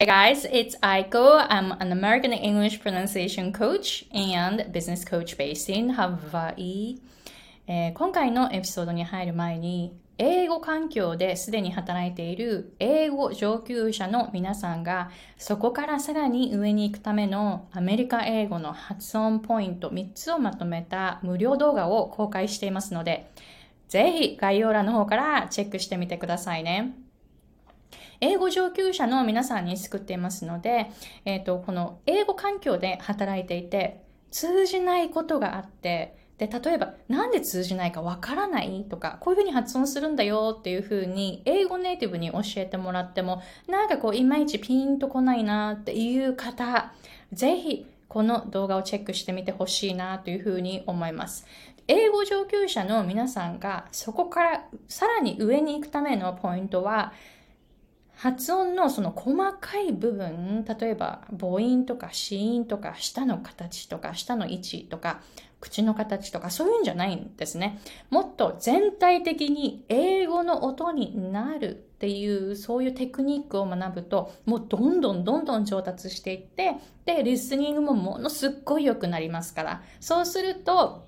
Hey guys, it's Aiko. I'm an American English pronunciation coach and business coach based in Hawaii. えー今回のエピソードに入る前に、英語環境ですでに働いている英語上級者の皆さんが、そこからさらに上に行くためのアメリカ英語の発音ポイント3つをまとめた無料動画を公開していますので、ぜひ概要欄の方からチェックしてみてくださいね。英語上級者の皆さんに救っていますので、えっ、と、この英語環境で働いていて、通じないことがあって、で、例えば、なんで通じないかわからないとか、こういうふうに発音するんだよっていうふうに、英語ネイティブに教えてもらっても、なんかこう、いまいちピンとこないなっていう方、ぜひ、この動画をチェックしてみてほしいなというふうに思います。英語上級者の皆さんが、そこからさらに上に行くためのポイントは、発音のその細かい部分、例えば母音とか子音とか舌の形とか舌の位置とか口の形とかそういうんじゃないんですね。もっと全体的に英語の音になるっていうそういうテクニックを学ぶともうどんどんどんどん上達していってで、リスニングもものすっごい良くなりますからそうすると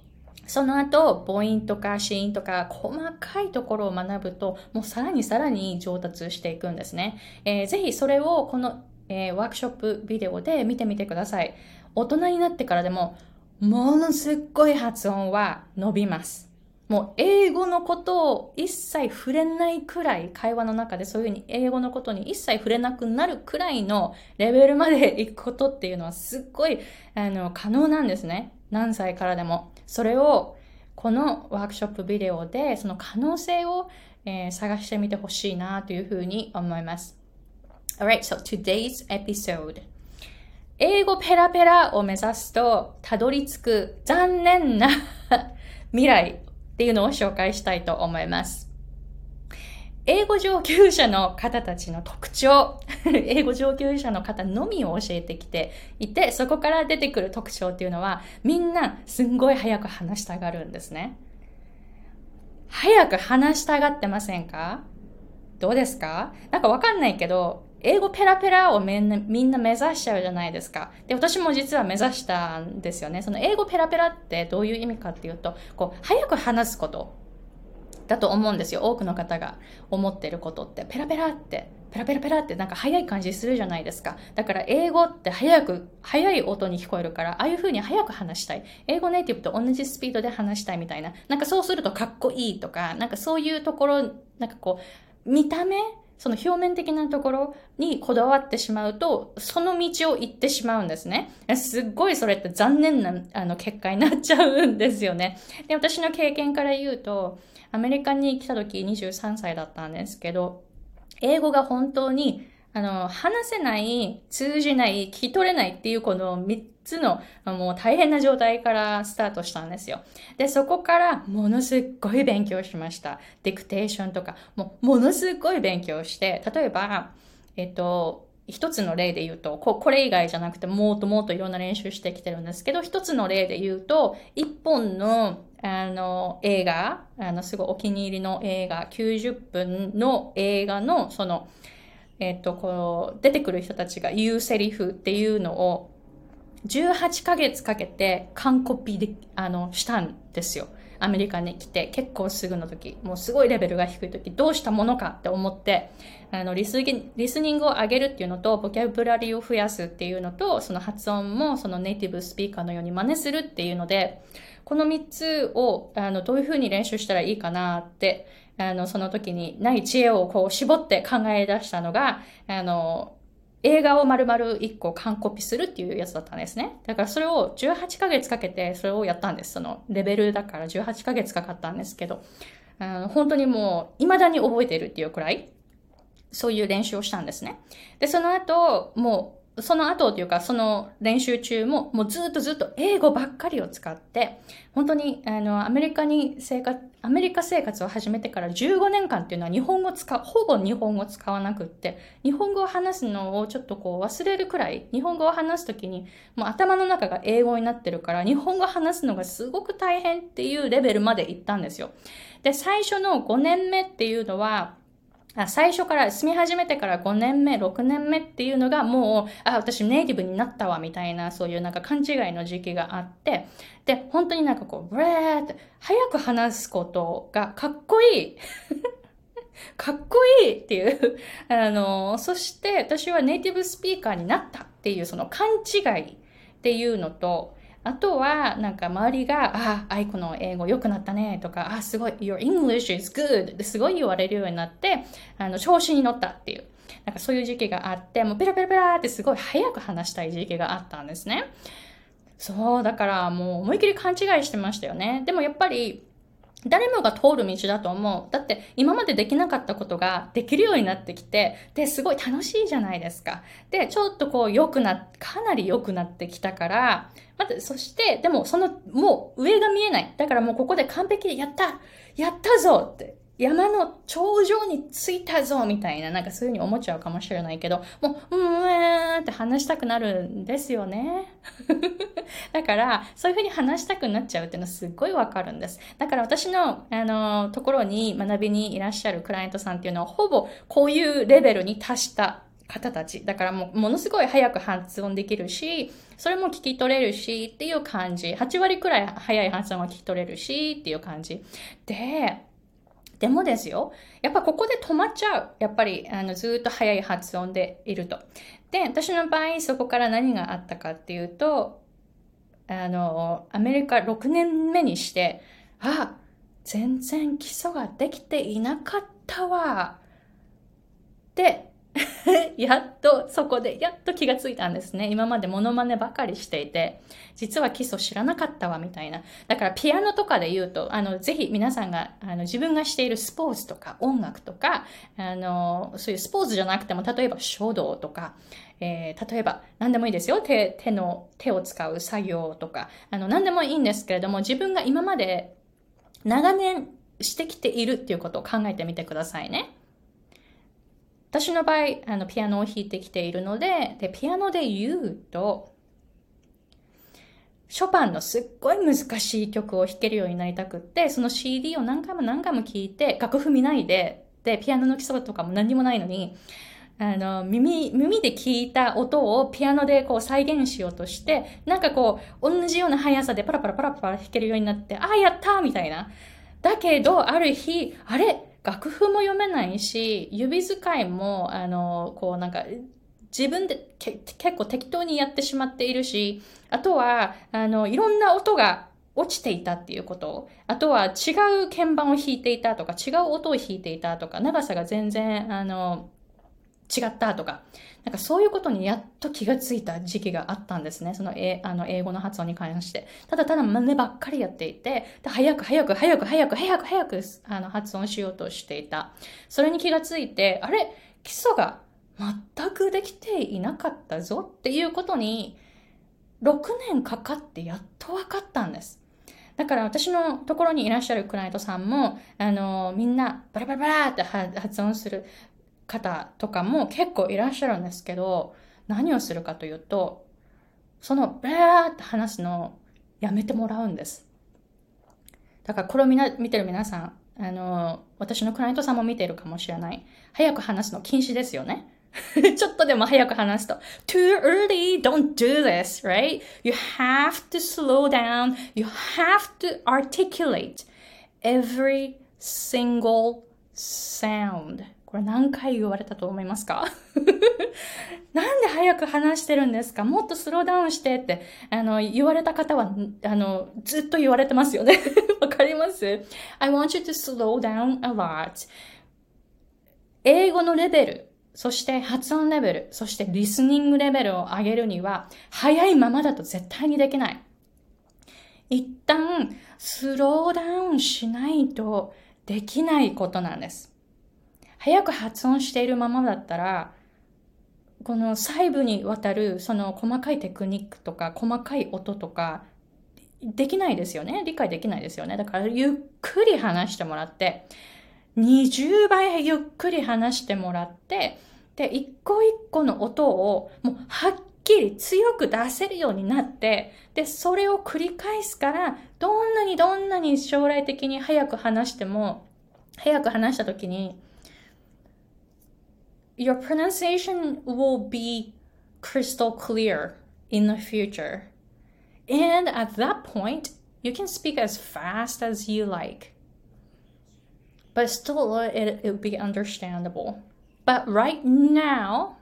その後、母音とか子音とか細かいところを学ぶと、もうさらにさらに上達していくんですね。えーぜひそれをこの、えーワークショップビデオで見てみてください。大人になってからでも、ものすっごい発音は伸びます。もう英語のことを一切触れないくらい、会話の中でそういうふうに英語のことに一切触れなくなるくらいのレベルまで行くことっていうのはすっごいあの可能なんですね。何歳からでも。それをこのワークショップビデオでその可能性を、えー探してみてほしいなというふうに思います。Alright, so today's episode. 英語ペラペラを目指すとたどり着く残念な 未来っていうのを紹介したいと思います。英語上級者の方たちの特徴、英語上級者の方のみを教えてきていて、そこから出てくる特徴っていうのは、みんなすんごい早く話したがるんですね。早く話したがってませんか？どうですか？なんかわかんないけど、英語ペラペラをみんなみんな目指しちゃうじゃないですか。で、私も実は目指したんですよね。その英語ペラペラってどういう意味かっていうと、こう、早く話すことだと思うんですよ。多くの方が思ってることって。ペラペラって、ペラペラペラってなんか早い感じするじゃないですか。だから英語って早く、早い音に聞こえるから、ああいう風に早く話したい。英語ネイティブと同じスピードで話したいみたいな。なんかそうするとかっこいいとか、なんかそういうところ、なんかこう、見た目その表面的なところにこだわってしまうと、その道を行ってしまうんですね。すっごいそれって残念なあの結果になっちゃうんですよね。で、私の経験から言うと、アメリカに来た時23歳だったんですけど、英語が本当にあの、話せない、通じない、聞き取れないっていうこの3つのもう大変な状態からスタートしたんですよ。で、そこからものすごい勉強しました。ディクテーションとか、もうものすごい勉強して、例えば、えっと、一つの例で言うと、ここれ以外じゃなくて、もっともっといろんな練習してきてるんですけど、一つの例で言うと、一本のあの映画、あのすごいお気に入りの映画、90分の映画のその、えっと、こう、出てくる人たちが言うセリフっていうのを、18ヶ月かけて完コピで、あの、したんですよ。アメリカに来て、結構すぐの時、もうすごいレベルが低い時、どうしたものかって思って、あのリス、リスニングを上げるっていうのと、ボキャブラリーを増やすっていうのと、その発音もそのネイティブスピーカーのように真似するっていうので、この3つを、あの、どういうふうに練習したらいいかなって、あの、その時にない知恵をこう絞って考え出したのが、あの、映画を丸々1個完コピするっていうやつだったんですね。だからそれを18ヶ月かけてそれをやったんです。そのレベルだから18ヶ月かかったんですけど、うん本当にもう未だに覚えてるっていうくらい、そういう練習をしたんですね。で、その後、もうその後というか、その練習中も、もうずっとずっと英語ばっかりを使って、本当に、あの、アメリカに生活、アメリカ生活を始めてから15年間っていうのは日本語使う、ほぼ日本語使わなくって、日本語を話すのをちょっとこう忘れるくらい、日本語を話すときに、もう頭の中が英語になってるから、日本語を話すのがすごく大変っていうレベルまで行ったんですよ。で、最初の5年目っていうのは、あ最初から住み始めてから5年目、6年目っていうのがもう、あ、私ネイティブになったわみたいな、そういうなんか勘違いの時期があって、で、本当になんかこう、ブレーって早く話すことがかっこいい。かっこいいっていう。あの、そして私はネイティブスピーカーになったっていうその勘違いっていうのと、あとは、なんか周りが、あ、アイコの英語良くなったねとか、あ、すごい、your English is good ってすごい言われるようになって、あの、調子に乗ったっていう。なんかそういう時期があって、もうペラペラペラってすごい早く話したい時期があったんですね。そう、だからもう思いっきり勘違いしてましたよね。でもやっぱり、誰もが通る道だと思う。だって今までできなかったことができるようになってきて、で、すごい楽しいじゃないですか。で、ちょっとこう良くな、かなり良くなってきたから、また、そして、でもその、もう上が見えない。だからもうここで完璧でやったやったぞって山の頂上に着いたぞみたいな、なんかそういう風に思っちゃうかもしれないけど、もう、うーんって話したくなるんですよね。だから、そういう風に話したくなっちゃうっていうのはすっごいわかるんです。だから私の、あの、ところに学びにいらっしゃるクライアントさんっていうのは、ほぼこういうレベルに達した方たち。だからもう、ものすごい早く発音できるし、それも聞き取れるしっていう感じ。8割くらい早い発音は聞き取れるしっていう感じ。で、でもですよ、やっぱここで止まっちゃう。やっぱり、あの、ずっと早い発音でいると。で、私の場合、そこから何があったかっていうと、あの、アメリカ6年目にして、あ、全然基礎ができていなかったわ。で、やっとそこで、やっと気がついたんですね。今までモノマネばかりしていて、実は基礎知らなかったわ、みたいな。だからピアノとかで言うと、あの、ぜひ皆さんが、あの、自分がしているスポーツとか音楽とか、あの、そういうスポーツじゃなくても、例えば書道とか、えー、例えば何でもいいですよ。手、手の、手を使う作業とか、あの、何でもいいんですけれども、自分が今まで長年してきているっていうことを考えてみてくださいね。私の場合、あの、ピアノを弾いてきているので、で、ピアノで言うと、ショパンのすっごい難しい曲を弾けるようになりたくって、その CD を何回も何回も聴いて、楽譜見ないで、で、ピアノの基礎とかも何にもないのに、あの、耳、耳で聞いた音をピアノでこう再現しようとして、なんかこう、同じような速さでパラパラパラパラ弾けるようになって、ああ、やったみたいな。だけど、ある日、あれ？楽譜も読めないし、指使いも、あの、こうなんか、自分で結構適当にやってしまっているし、あとは、あの、いろんな音が落ちていたっていうこと。あとは違う鍵盤を弾いていたとか、違う音を弾いていたとか、長さが全然、あの、違ったとか、なんかそういうことにやっと気がついた時期があったんですね。そのえあの英語の発音に関して。ただただ真似ばっかりやっていて、早く早く早く早く早く早くあの発音しようとしていた。それに気がついて、あれ？基礎が全くできていなかったぞっていうことに、6年かかってやっと分かったんです。だから私のところにいらっしゃるクライアントさんも、あの、みんなバラバラバラって発音する。方とかも結構いらっしゃるんですけど、何をするかというと、そのブラーって話すのをやめてもらうんです。だからこれをみな見てる皆さん、あの、私のクライアントさんも見てるかもしれない。早く話すの禁止ですよね。ちょっとでも早く話すと、too early, don't do this, right? You have to slow down. You have to articulate every single sound. これ何回言われたと思いますか？なんで早く話してるんですか？もっとスローダウンしてって、あの、言われた方は、あの、ずっと言われてますよね。わかります ?I want you to slow down a lot. 英語のレベル、そして発音レベル、そしてリスニングレベルを上げるには、早いままだと絶対にできない。一旦、スローダウンしないとできないことなんです。早く発音しているままだったら、この細部にわたるその細かいテクニックとか細かい音とかできないですよね。理解できないですよね。だからゆっくり話してもらって、20倍ゆっくり話してもらって、で、一個一個の音をもうはっきり強く出せるようになって、で、それを繰り返すから、どんなにどんなに将来的に早く話しても、早く話した時に、your pronunciation will be crystal clear in the future. And at that point, you can speak as fast as you like. But still, it, it will be understandable. But right now,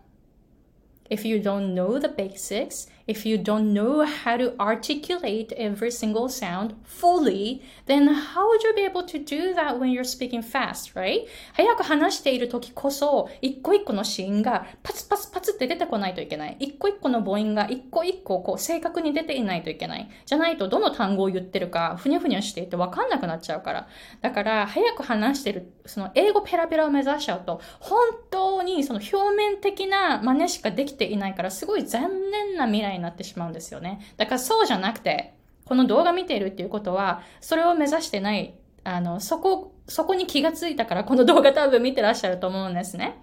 if you don't know the basics, if you don't know how to articulate every single sound fully, then how would you be able to do that when you're speaking fast, right? 早く話している時こそ、一個一個のシーンがパツパツパツって出てこないといけない。一個一個の母音が一個一個こう正確に出ていないといけない。じゃないとどの単語を言ってるかふにゃふにゃしていてわかんなくなっちゃうから。だから早く話してる、その英語ペラペラを目指しちゃうと、本当にその表面的な真似しかできていないからすごい残念念な未来になってしまうんですよね。だからそうじゃなくて、この動画見ているっていうことは、それを目指してない、あの、そこ、そこに気がついたからこの動画多分見てらっしゃると思うんですね。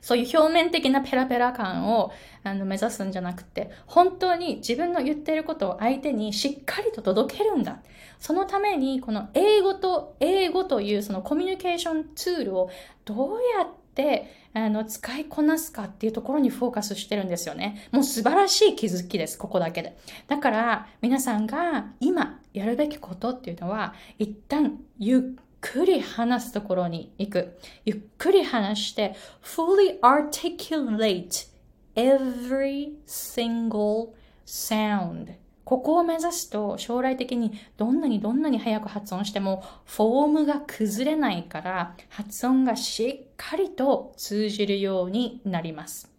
そういう表面的なペラペラ感をあの目指すんじゃなくて、本当に自分の言ってることを相手にしっかりと届けるんだ。そのために、この英語と英語というそのコミュニケーションツールをどうやってあの使いこなすかっていうところにフォーカスしてるんですよね。もう素晴らしい気づきです、ここだけで。だから皆さんが今やるべきことっていうのは、一旦ゆっくり話すところに行く。ゆっくり話して、fully articulate every single sound ここを目指すと将来的にどんなにどんなに早く発音してもフォームが崩れないから発音がしっかりと通じるようになります。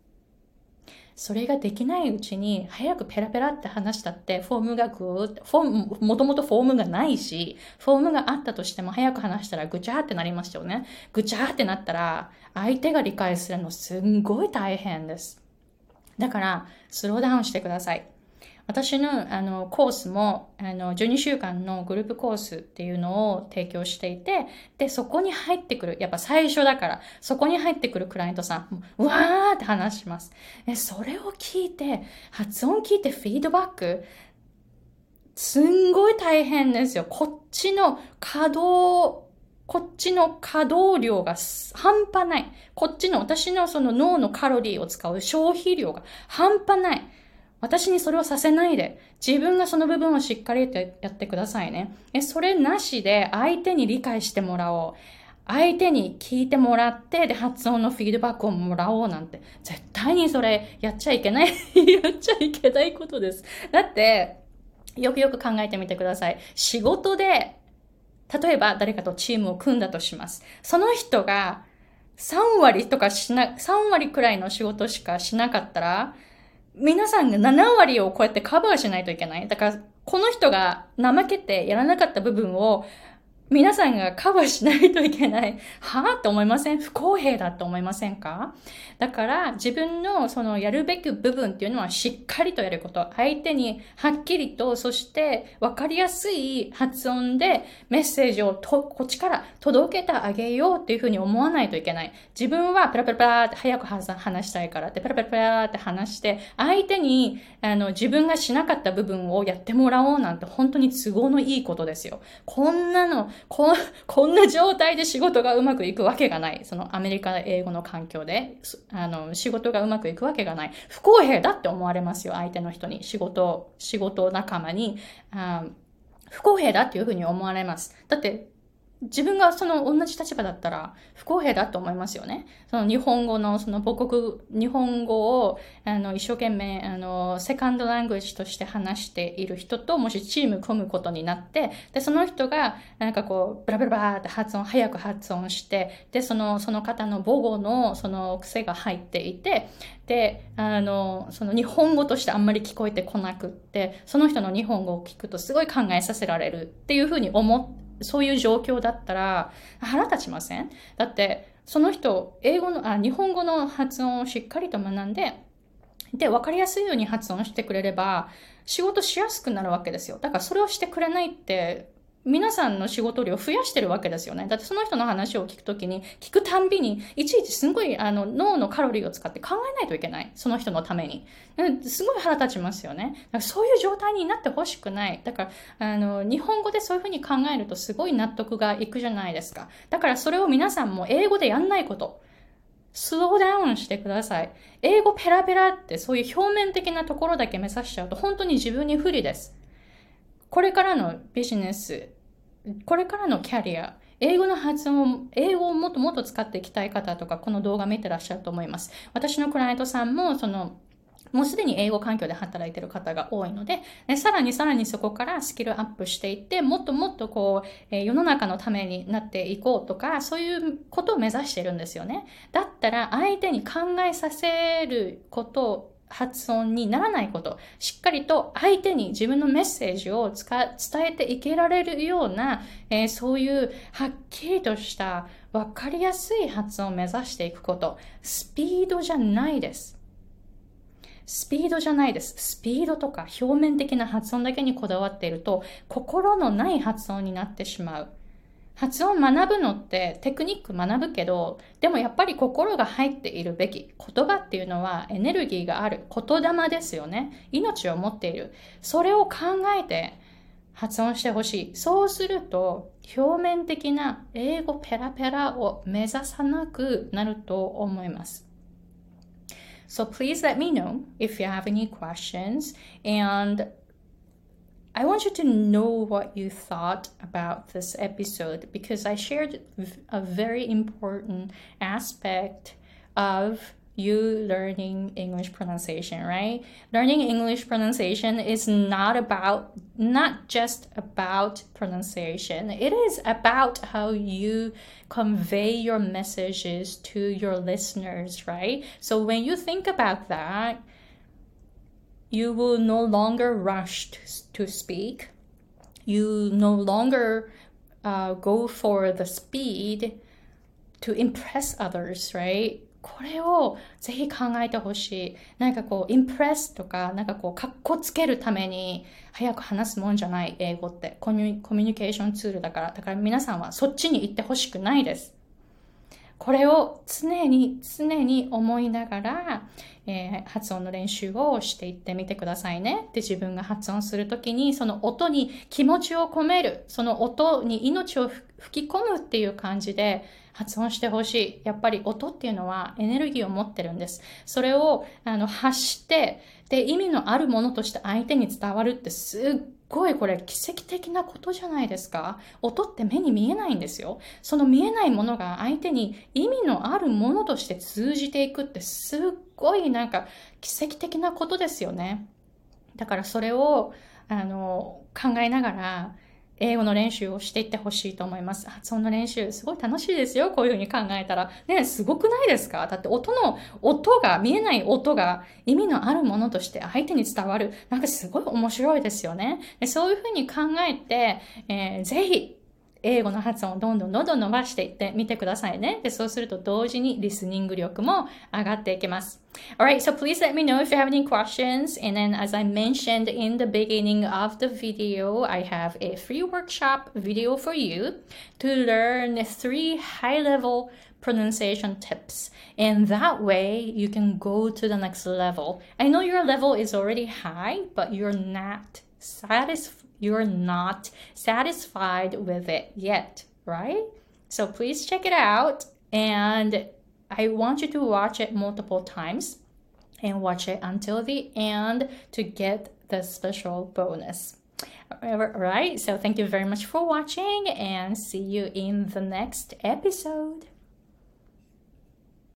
それができないうちに早くペラペラって話したってフォームがぐーっと、フォーム、もともとフォームがないし、フォームがあったとしても早く話したらぐちゃーってなりますよね。ぐちゃーってなったら相手が理解するのすんごい大変です。だからスローダウンしてください。私のあのコースもあの12週間のグループコースっていうのを提供していて、で、そこに入ってくる、やっぱ最初だから、そこに入ってくるクライアントさん、うわーって話します。でそれを聞いて、発音聞いてフィードバック、すんごい大変ですよ。こっちの稼働、こっちの稼働量が半端ない。こっちの私のその脳のカロリーを使う消費量が半端ない。私にそれをさせないで、自分がその部分をしっかりとやってくださいね。え、それなしで相手に理解してもらおう。相手に聞いてもらって、で、発音のフィードバックをもらおうなんて、絶対にそれやっちゃいけない やっちゃいけないことです。だって、よくよく考えてみてください。仕事で、例えば誰かとチームを組んだとします。その人が3割とかしな、3割くらいの仕事しかしなかったら、皆さんが7割をこうやってカバーしないといけない。だから、この人が怠けてやらなかった部分を皆さんがカバーしないといけない。はぁって思いません？不公平だと思いませんか？だから自分のそのやるべき部分っていうのはしっかりとやること。相手にはっきりと、そして分かりやすい発音でメッセージをとこっちから届けてあげようっていうふうに思わないといけない。自分はペラペラペラって早く話したいからってペラペラペラって話して、相手にあの自分がしなかった部分をやってもらおうなんて本当に都合のいいことですよ。こんなのこ、こんな状態で仕事がうまくいくわけがない。そのアメリカ英語の環境で、あの、仕事がうまくいくわけがない。不公平だって思われますよ、相手の人に。仕事、仕事仲間に。あ不公平だっていうふうに思われます。だって、自分がその同じ立場だったら不公平だと思いますよね。その日本語のその母国、日本語をあの一生懸命あのセカンドラングエッジとして話している人ともしチーム組むことになって、で、その人がなんかこうブラブラブラって発音、早く発音して、で、その、その方の母語のその癖が入っていて、で、あの、その日本語としてあんまり聞こえてこなくって、その人の日本語を聞くとすごい考えさせられるっていうふうに思って、そういう状況だったら腹立ちません？だって、その人、英語の、あ、日本語の発音をしっかりと学んで、で、分かりやすいように発音してくれれば、仕事しやすくなるわけですよ。だからそれをしてくれないって、皆さんの仕事量増やしてるわけですよね。だってその人の話を聞くときに、聞くたんびに、いちいちすごいあの脳のカロリーを使って考えないといけない。その人のために。すごい腹立ちますよね。だからそういう状態になってほしくない。だから、あの、日本語でそういうふうに考えるとすごい納得がいくじゃないですか。だからそれを皆さんも英語でやんないこと。スローダウンしてください。英語ペラペラってそういう表面的なところだけ目指しちゃうと本当に自分に不利です。これからのビジネス、これからのキャリア、英語の発音、英語をもっともっと使っていきたい方とか、この動画見てらっしゃると思います。私のクライアントさんも、その、もうすでに英語環境で働いている方が多いので、さらにさらにそこからスキルアップしていって、もっともっとこう、え、世の中のためになっていこうとか、そういうことを目指しているんですよね。だったら相手に考えさせること発音にならないこと、しっかりと相手に自分のメッセージを伝えていけられるような、えー、そういうはっきりとした分かりやすい発音を目指していくこと、スピードじゃないです。スピードじゃないです。スピードとか表面的な発音だけにこだわっていると、心のない発音になってしまう。発音学ぶのってテクニック学ぶけど、でもやっぱり心が入っているべき。言葉っていうのはエネルギーがある言霊ですよね。命を持っている。それを考えて発音してほしい。そうすると、表面的な英語ペラペラを目指さなくなると思います。So please let me know if you have any questions and I want you to know what you thought about this episode because I shared a very important aspect of you learning English pronunciation, right? Learning English pronunciation is not about, not just about pronunciation. It is about how you convey your messages to your listeners, right? So when you think about that, you will no longer rush to speak. You no longer uh, go for the speed to impress others, right? これをぜひ考えてほしい。なんかこう、インプレスとか、なんかこう、かっこつけるために早く話すもんじゃない、英語って。コミュニケーションツールだから。だから皆さんはそっちに行ってほしくないです。これを常に常に思いながら、えー、発音の練習をしていってみてくださいね。で、自分が発音するときに、その音に気持ちを込める、その音に命を吹き込むっていう感じで発音してほしい。やっぱり音っていうのはエネルギーを持ってるんです。それをあの発して、で、意味のあるものとして相手に伝わるってすっごいこれ奇跡的なことじゃないですか音って目に見えないんですよ。その見えないものが相手に意味のあるものとして通じていくってすっごいなんか奇跡的なことですよね。だからそれをあの考えながら英語の練習をしていってほしいと思います。発音の練習、すごい楽しいですよ。こういうふうに考えたら。ね、すごくないですか？だって音の、音が、見えない音が意味のあるものとして相手に伝わる。なんかすごい面白いですよね。でそういうふうに考えて、えー、ぜひ、英語の発音をどんどんどんどん伸ばしていってみてくださいね。で、そうすると同時にリスニング力も上がっていきます。Alright, so please let me know if you have any questions. And then as I mentioned in the beginning of the video, I have a free workshop video for you to learn three high-level pronunciation tips. And that way you can go to the next level. I know your level is already high, but you're not satisfied you're not satisfied with it yet, right? So please check it out. And I want you to watch it multiple times and watch it until the end to get the special bonus. All right, so thank you very much for watching and see you in the next episode.